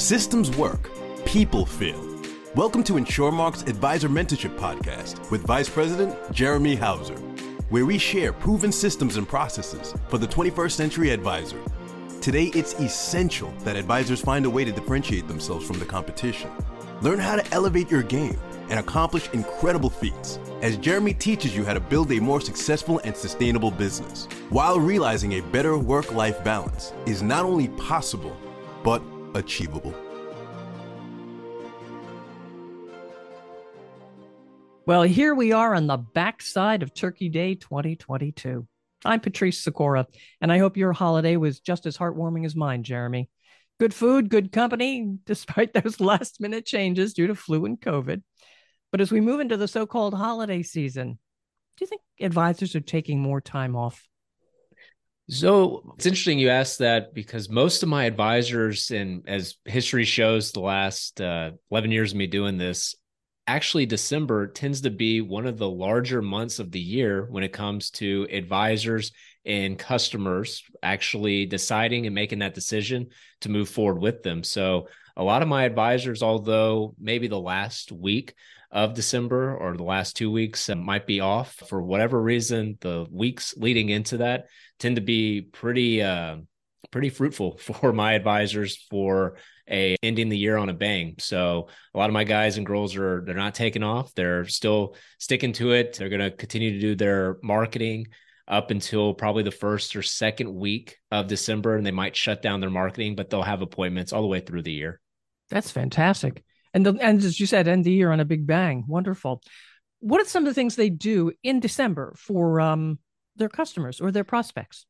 Systems work, people fail. Welcome to InsurMark's Advisor Mentorship Podcast with Vice President Jeremy Hauser, where we share proven systems and processes for the 21st century advisor. Today, it's essential that advisors find a way to differentiate themselves from the competition. Learn how to elevate your game and accomplish incredible feats as Jeremy teaches you how to build a more successful and sustainable business while realizing a better work life balance is not only possible, but achievable. Well, here we are on the backside of Turkey Day 2022. I'm Patrice Sikora, and I hope your holiday was just as heartwarming as mine, Jeremy. Good food, good company, despite those last minute changes due to flu and COVID. But as we move into the so called holiday season, do you think advisors are taking more time off? So it's interesting you asked that because most of my advisors, and as history shows, the last uh, 11 years of me doing this, actually December tends to be one of the larger months of the year when it comes to advisors and customers actually deciding and making that decision to move forward with them. So a lot of my advisors, although maybe the last week of December or the last two weeks might be off for whatever reason, the weeks leading into that tend to be pretty uh, pretty fruitful for my advisors for a ending the year on a bang. So a lot of my guys and girls are they're not taking off. They're still sticking to it. They're going to continue to do their marketing up until probably the first or second week of December and they might shut down their marketing, but they'll have appointments all the way through the year. That's fantastic. And the, and as you said, end the year on a big bang. Wonderful. What are some of the things they do in December for um, their customers or their prospects?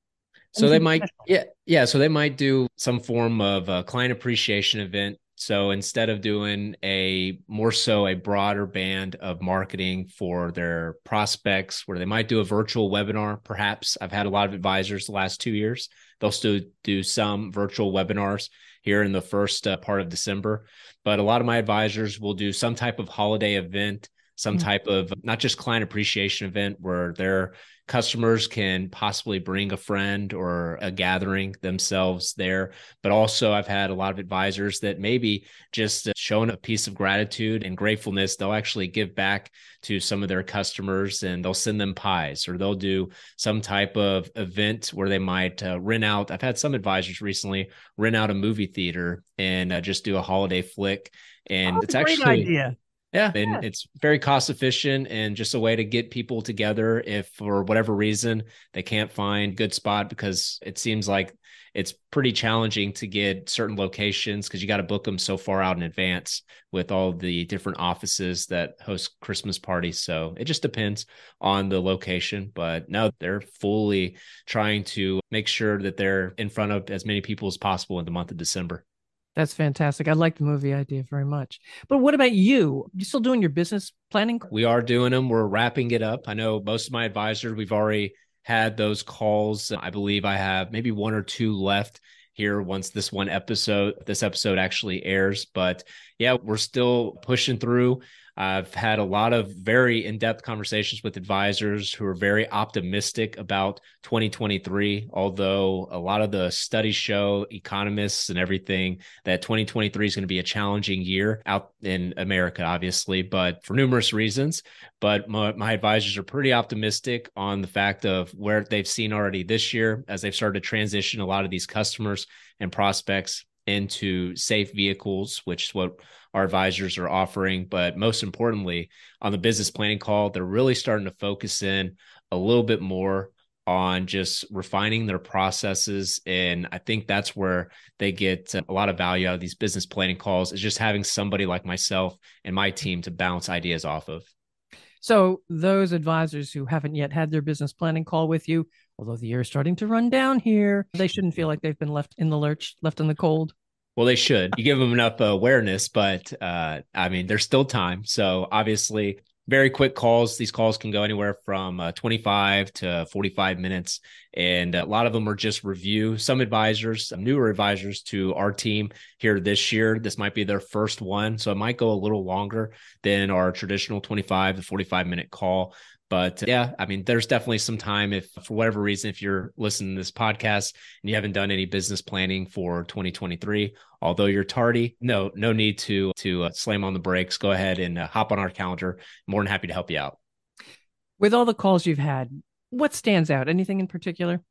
So they might, yeah, yeah. So they might do some form of a client appreciation event. So instead of doing a more so a broader band of marketing for their prospects, where they might do a virtual webinar, perhaps I've had a lot of advisors the last two years. They'll still do some virtual webinars here in the first uh, part of December, but a lot of my advisors will do some type of holiday event some mm-hmm. type of not just client appreciation event where their customers can possibly bring a friend or a gathering themselves there. But also, I've had a lot of advisors that maybe just uh, showing a piece of gratitude and gratefulness, they'll actually give back to some of their customers and they'll send them pies or they'll do some type of event where they might uh, rent out. I've had some advisors recently rent out a movie theater and uh, just do a holiday flick. And oh, it's actually idea. Yeah, and yeah. it's very cost efficient and just a way to get people together if for whatever reason they can't find good spot because it seems like it's pretty challenging to get certain locations because you got to book them so far out in advance with all the different offices that host Christmas parties. So it just depends on the location, but no, they're fully trying to make sure that they're in front of as many people as possible in the month of December. That's fantastic. I like the movie idea very much. But what about you? You still doing your business planning? We are doing them. We're wrapping it up. I know most of my advisors, we've already had those calls. I believe I have maybe one or two left here once this one episode, this episode actually airs. But yeah, we're still pushing through. I've had a lot of very in depth conversations with advisors who are very optimistic about 2023. Although a lot of the studies show, economists and everything, that 2023 is going to be a challenging year out in America, obviously, but for numerous reasons. But my, my advisors are pretty optimistic on the fact of where they've seen already this year as they've started to transition a lot of these customers and prospects into safe vehicles, which is what our advisors are offering. But most importantly, on the business planning call, they're really starting to focus in a little bit more on just refining their processes. And I think that's where they get uh, a lot of value out of these business planning calls is just having somebody like myself and my team to bounce ideas off of. So, those advisors who haven't yet had their business planning call with you, although the year is starting to run down here, they shouldn't feel like they've been left in the lurch, left in the cold. Well, they should. You give them enough awareness, but uh, I mean, there's still time. So obviously, very quick calls. These calls can go anywhere from uh, 25 to 45 minutes. And a lot of them are just review. Some advisors, some newer advisors to our team here this year, this might be their first one. So it might go a little longer than our traditional 25 to 45 minute call But yeah, I mean, there's definitely some time if for whatever reason, if you're listening to this podcast and you haven't done any business planning for 2023, although you're tardy, no, no need to to uh, slam on the brakes. Go ahead and uh, hop on our calendar. More than happy to help you out. With all the calls you've had, what stands out? Anything in particular?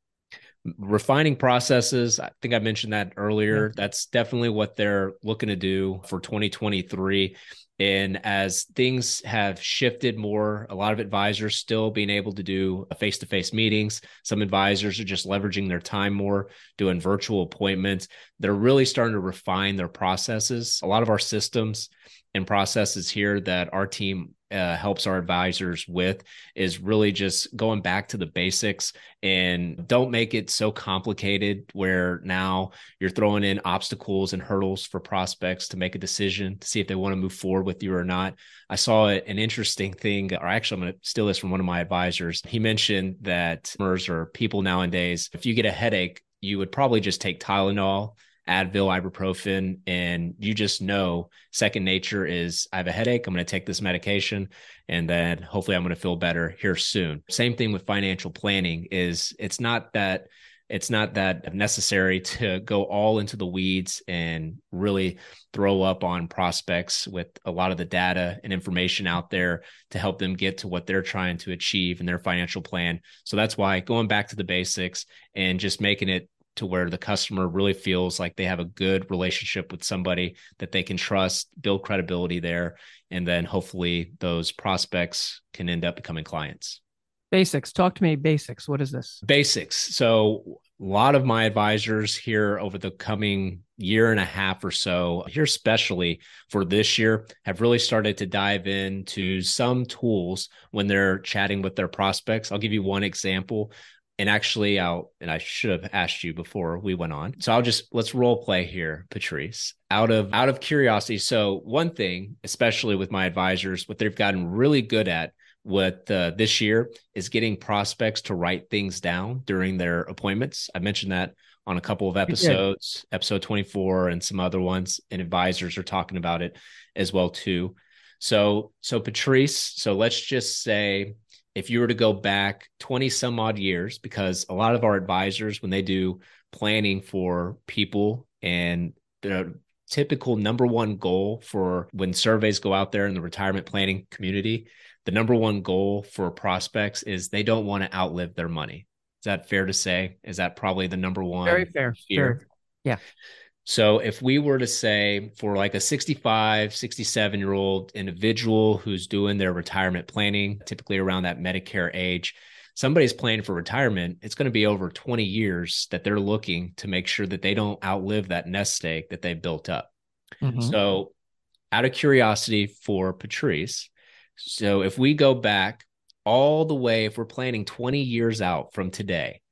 Refining processes i think i mentioned that earlier yeah. that's definitely what they're looking to do for 2023 and as things have shifted more, a lot of advisors still being able to do face to face meetings. Some advisors are just leveraging their time more, doing virtual appointments. They're really starting to refine their processes. A lot of our systems and processes here that our team uh, helps our advisors with is really just going back to the basics and don't make it so complicated where now you're throwing in obstacles and hurdles for prospects to make a decision to see if they want to move forward with you or not. I saw an interesting thing, or actually, I'm going to steal this from one of my advisors. He mentioned that or people nowadays, if you get a headache, you would probably just take Tylenol Advil, ibuprofen, and you just know second nature is I have a headache. I'm going to take this medication and then hopefully I'm going to feel better here soon. Same thing with financial planning is it's not that it's not that necessary to go all into the weeds and really throw up on prospects with a lot of the data and information out there to help them get to what they're trying to achieve in their financial plan. So that's why going back to the basics and just making it to where the customer really feels like they have a good relationship with somebody that they can trust, build credibility there, and then hopefully those prospects can end up becoming clients. Basics. Talk to me basics. What is this? Basics. So a lot of my advisors here over the coming year and a half or so, here especially for this year, have really started to dive into some tools when they're chatting with their prospects. I'll give you one example and actually I'll and I should have asked you before we went on. So I'll just let's role play here, Patrice. Out of out of curiosity. So one thing, especially with my advisors, what they've gotten really good at with uh, this year is getting prospects to write things down during their appointments. I mentioned that on a couple of episodes, episode 24 and some other ones, and advisors are talking about it as well too. So so Patrice, so let's just say if you were to go back 20 some odd years, because a lot of our advisors, when they do planning for people and the typical number one goal for when surveys go out there in the retirement planning community, the number one goal for prospects is they don't want to outlive their money. Is that fair to say? Is that probably the number one? Very fair. Sure. Yeah. So if we were to say for like a 65, 67 year old individual who's doing their retirement planning, typically around that Medicare age, somebody's planning for retirement, it's going to be over 20 years that they're looking to make sure that they don't outlive that nest egg that they built up. Mm-hmm. So out of curiosity for Patrice, so if we go back all the way, if we're planning 20 years out from today,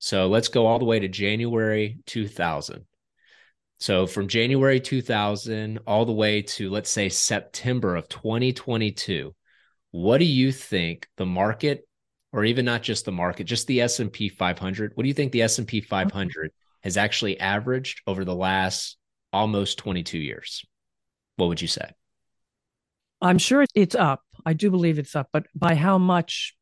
so let's go all the way to January 2000. So from January 2000 all the way to let's say September of 2022, what do you think the market or even not just the market, just the S&P 500, what do you think the S&P 500 has actually averaged over the last almost 22 years? What would you say? I'm sure it's up. I do believe it's up, but by how much?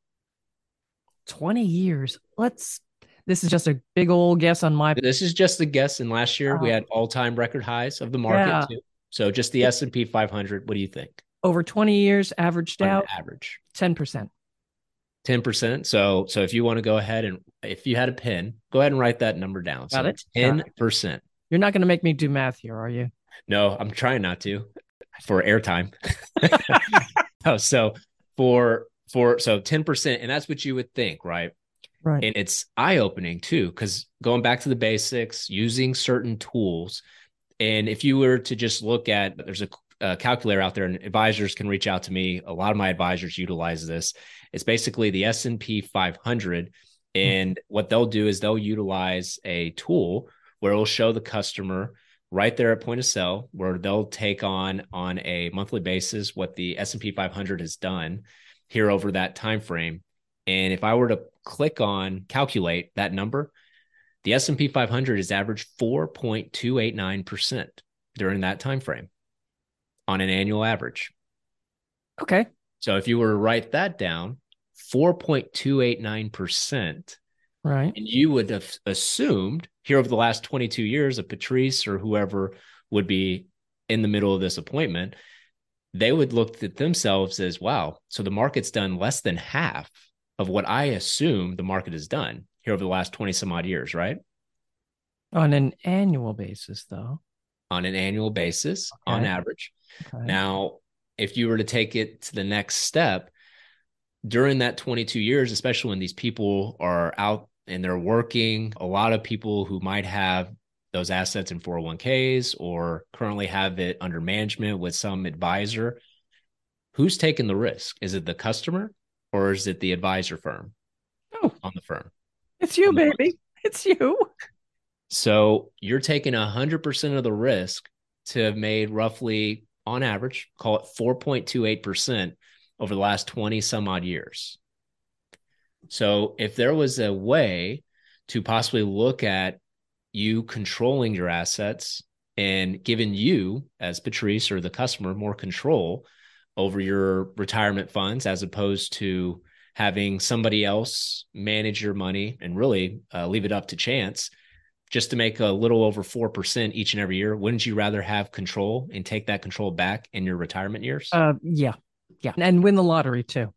20 years. Let's this is just a big old guess on my. This is just a guess. And last year we had all time record highs of the market yeah. too. So just the S and P 500. What do you think? Over 20 years, averaged on out average 10 percent. 10 percent. So so if you want to go ahead and if you had a pen, go ahead and write that number down. Got so 10 percent. You're not going to make me do math here, are you? No, I'm trying not to for airtime. oh, so for for so 10%, and that's what you would think, right? Right. And it's eye opening too, because going back to the basics, using certain tools. And if you were to just look at, there's a, a, calculator out there, and advisors can reach out to me. A lot of my advisors utilize this. It's basically the S and P 500, hmm. and mm-hmm. what they'll do is they'll utilize a tool where it'll show the customer right there at point of sale, where they'll take on on a monthly basis what the S and P 500 has done here over that time frame. And if I were to click on calculate that number, the S&P 500 has averaged 4.289% during that time frame on an annual average. Okay. So if you were to write that down, 4.289%. Right. And you would have assumed here over the last 22 years of Patrice or whoever would be in the middle of this appointment, they would look at themselves as wow, so the market's done less than half of what I assume the market has done here over the last 20 some odd years, right? On an annual basis, though. On an annual basis, okay. on average. Okay. Now, if you were to take it to the next step, during that 22 years, especially when these people are out and they're working, a lot of people who might have those assets in 401ks or currently have it under management with some advisor, who's taking the risk? Is it the customer or is it the advisor firm? Oh, on the firm. It's you, baby. It's you. So you're taking 100% of the risk to have made roughly, on average, call it 4.28% over the last 20 some odd years. So if there was a way to possibly look at you controlling your assets and giving you, as Patrice or the customer, more control over your retirement funds as opposed to having somebody else manage your money and really uh, leave it up to chance just to make a little over 4% each and every year. Wouldn't you rather have control and take that control back in your retirement years? Uh, yeah. Yeah. And win the lottery too.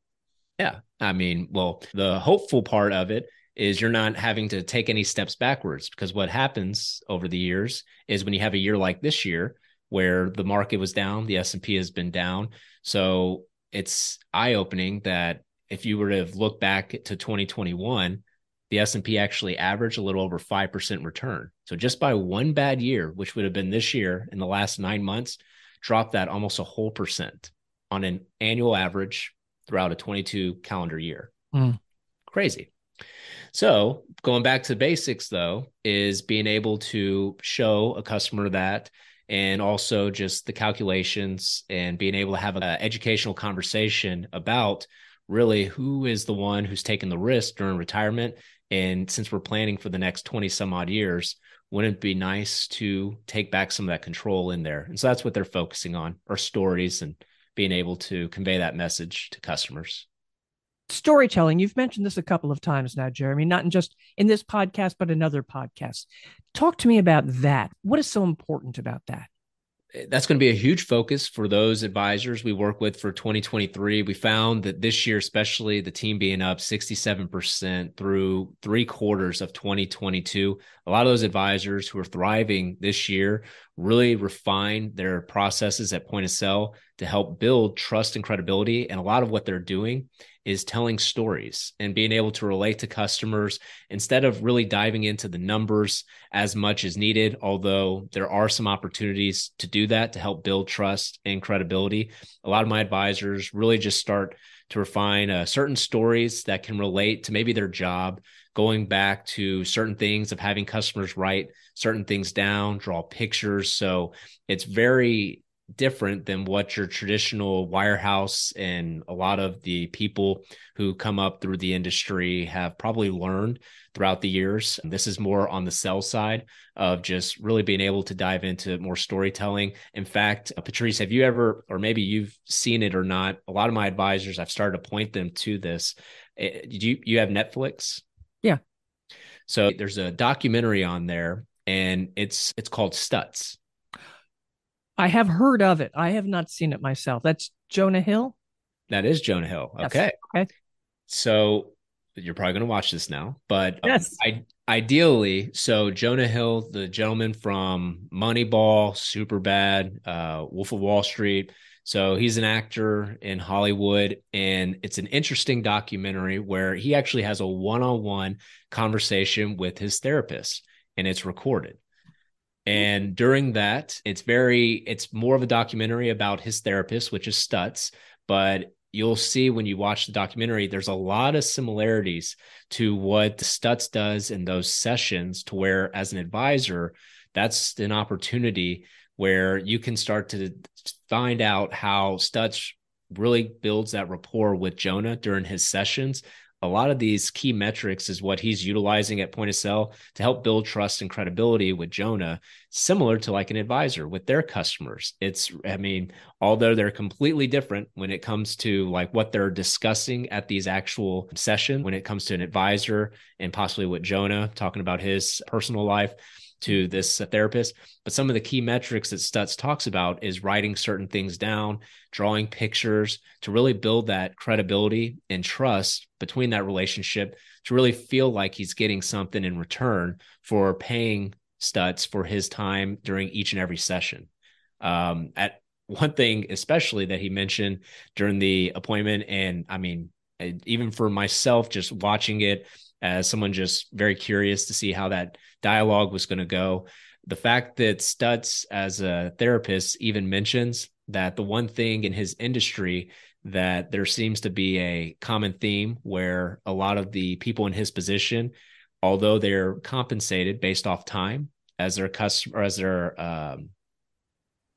Yeah. I mean well the hopeful part of it is you're not having to take any steps backwards because what happens over the years is when you have a year like this year where the market was down the s&p has been down. So it's eye-opening that if you were to look back to 2021 the s&p actually averaged a little over 5% return. So just by one bad year which would have been this year in the last nine months dropped that almost a whole percent on an annual average throughout a 22 calendar year. Mm. crazy. So going back to the basics though is being able to show a customer that and also just the calculations and being able to have an educational conversation about really who is the one who's taking the risk during retirement. And since we're planning for the next 20 some odd years wouldn't it be nice to take back some of that control in there? And so that's what they're focusing on are stories and being able to convey that message to customers storytelling you've mentioned this a couple of times now jeremy not in just in this podcast but another podcast talk to me about that what is so important about that that's going to be a huge focus for those advisors we work with for 2023. We found that this year, especially the team being up 67% through three quarters of 2022, a lot of those advisors who are thriving this year really refine their processes at point of sale to help build trust and credibility. And a lot of what they're doing is telling stories and being able to relate to customers instead of really diving into the numbers as much as needed. Although there are some opportunities to do that to help build trust and credibility. A lot of my advisors really just start to refine uh, certain stories that can relate to maybe their job, going back to certain things of having customers write certain things down, draw pictures. So it's very different than what your traditional wirehouse and a lot of the people who come up through the industry have probably learned throughout the years. And This is more on the sell side of just really being able to dive into more storytelling. In fact, uh, Patrice, have you ever, or maybe you've seen it or not? A lot of my advisors, I've started to point them to this. Eh, do you you have Netflix? Yeah. So there's a documentary on there, and it's it's called Stutz I have heard of it. I have not seen it myself. That's Jonah Hill. That is Jonah Hill. Okay. Yes. Okay. So you're probably going to watch this now, but um, yes. Um, I, ideally, so Jonah Hill, the gentleman from Moneyball, Superbad, uh, Wolf of Wall Street. So he's an actor in Hollywood, and it's an interesting documentary where he actually has a one-on-one conversation with his therapist, and it's recorded. And during that, it's very, it's more of a documentary about his therapist, which is Stutz. But you'll see when you watch the documentary, there's a lot of similarities to what Stutz does in those sessions, to where as an advisor, that's an opportunity where you can start to find out how Stutz really builds that rapport with Jonah during his sessions a lot of these key metrics is what he's utilizing at point of sale to help build trust and credibility with Jonah, similar to like an advisor with their customers. It's, I mean, although they're completely different when it comes to like what they're discussing at these actual sessions, when it comes to an advisor and possibly with Jonah talking about his personal life to this therapist. But some of the key metrics that Stutz talks about is writing certain things down, drawing pictures to really build that credibility and trust between that relationship to really feel like he's getting something in return for paying Stutz for his time during each and every session. Um, at one thing, especially that he mentioned during the appointment, and I mean, even for myself, just watching it as someone just very curious to see how that dialogue was going to go. The fact that Stutz, as a therapist, even mentions that the one thing in his industry that there seems to be a common theme where a lot of the people in his position, although they're compensated based off time as their customer, as their um,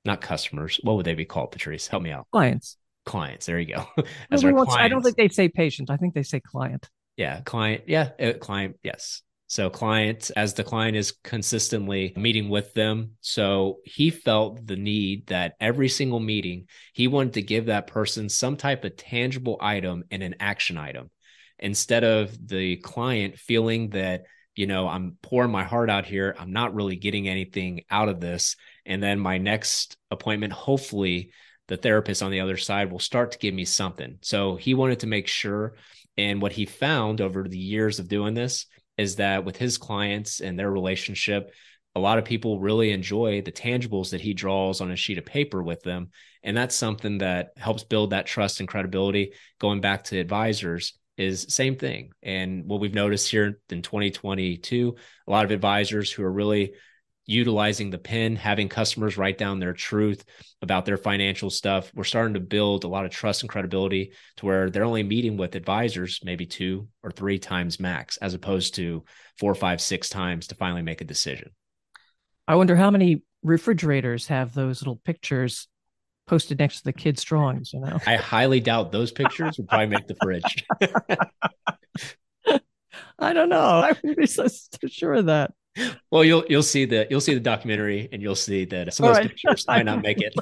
not customers, what would they be called, Patrice? Help me out. Clients. Clients. There you go. as clients, I don't think they say patient. I think they say client. Yeah, client. Yeah, uh, client. Yes. So client, as the client is consistently meeting with them. So he felt the need that every single meeting, he wanted to give that person some type of tangible item and an action item instead of the client feeling that, you know, I'm pouring my heart out here. I'm not really getting anything out of this. And then my next appointment, hopefully, the therapist on the other side will start to give me something. So he wanted to make sure and what he found over the years of doing this is that with his clients and their relationship, a lot of people really enjoy the tangibles that he draws on a sheet of paper with them. And that's something that helps build that trust and credibility. Going back to advisors, is same thing. And what we've noticed here in 2022, a lot of advisors who are really utilizing the pen, having customers write down their truth about their financial stuff. We're starting to build a lot of trust and credibility to where they're only meeting with advisors maybe two or three times max, as opposed to four, five, six times to finally make a decision. I wonder how many refrigerators have those little pictures posted next to the kids' drawings, you know? I highly doubt those pictures would probably make the fridge. I don't know. I wouldn't be so sure of that well, you'll you'll see the you'll see the documentary, and you'll see that some of those right. pictures might not make it.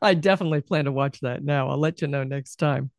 I definitely plan to watch that now. I'll let you know next time.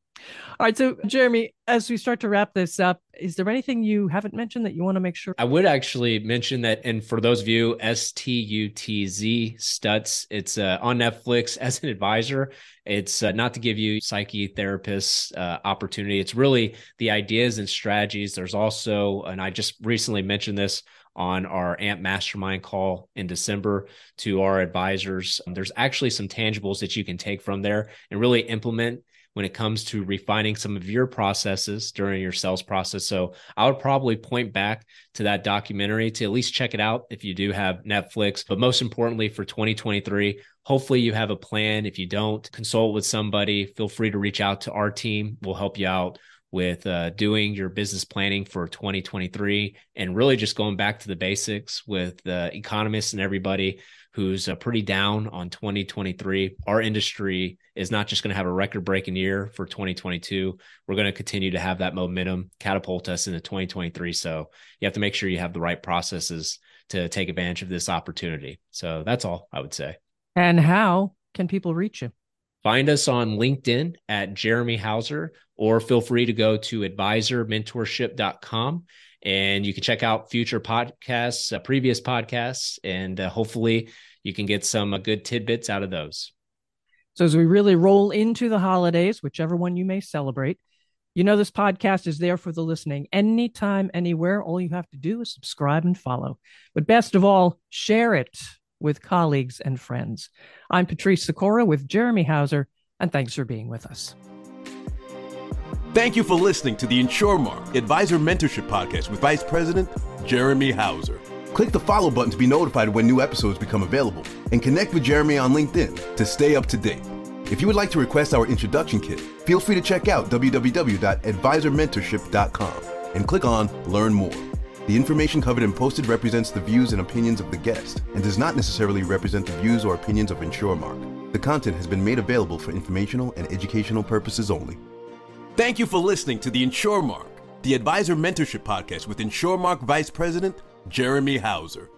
All right. So, Jeremy, as we start to wrap this up, is there anything you haven't mentioned that you want to make sure? I would actually mention that, and for those of you, S T U T Z Stutz, it's uh, on Netflix as an advisor. It's uh, not to give you psyche therapists uh, opportunity. It's really the ideas and strategies. There's also, and I just recently mentioned this on our AMP mastermind call in December to our advisors. There's actually some tangibles that you can take from there and really implement when it comes to refining some of your processes during your sales process. So I would probably point back to that documentary to at least check it out if you do have Netflix. But most importantly, for 2023, hopefully you have a plan. If you don't, consult with somebody. Feel free to reach out to our team. We'll help you out with uh, doing your business planning for 2023 and really just going back to the basics with the economists and everybody who's uh, pretty down on 2023. Our industry is not just going to have a record breaking year for 2022. We're going to continue to have that momentum catapult us into 2023. So you have to make sure you have the right processes to take advantage of this opportunity. So that's all I would say. And how can people reach you? Find us on LinkedIn at Jeremy Hauser, or feel free to go to advisormentorship.com and you can check out future podcasts, uh, previous podcasts, and uh, hopefully you can get some uh, good tidbits out of those. So, as we really roll into the holidays, whichever one you may celebrate, you know this podcast is there for the listening anytime, anywhere. All you have to do is subscribe and follow. But best of all, share it with colleagues and friends. I'm Patrice Sikora with Jeremy Hauser, and thanks for being with us. Thank you for listening to the InsurMark Advisor Mentorship Podcast with Vice President Jeremy Hauser. Click the follow button to be notified when new episodes become available and connect with Jeremy on LinkedIn to stay up to date. If you would like to request our introduction kit, feel free to check out www.advisormentorship.com and click on Learn More. The information covered and posted represents the views and opinions of the guest and does not necessarily represent the views or opinions of InsurMark. The content has been made available for informational and educational purposes only. Thank you for listening to the InsurMark, the advisor mentorship podcast with InsurMark Vice President Jeremy Hauser.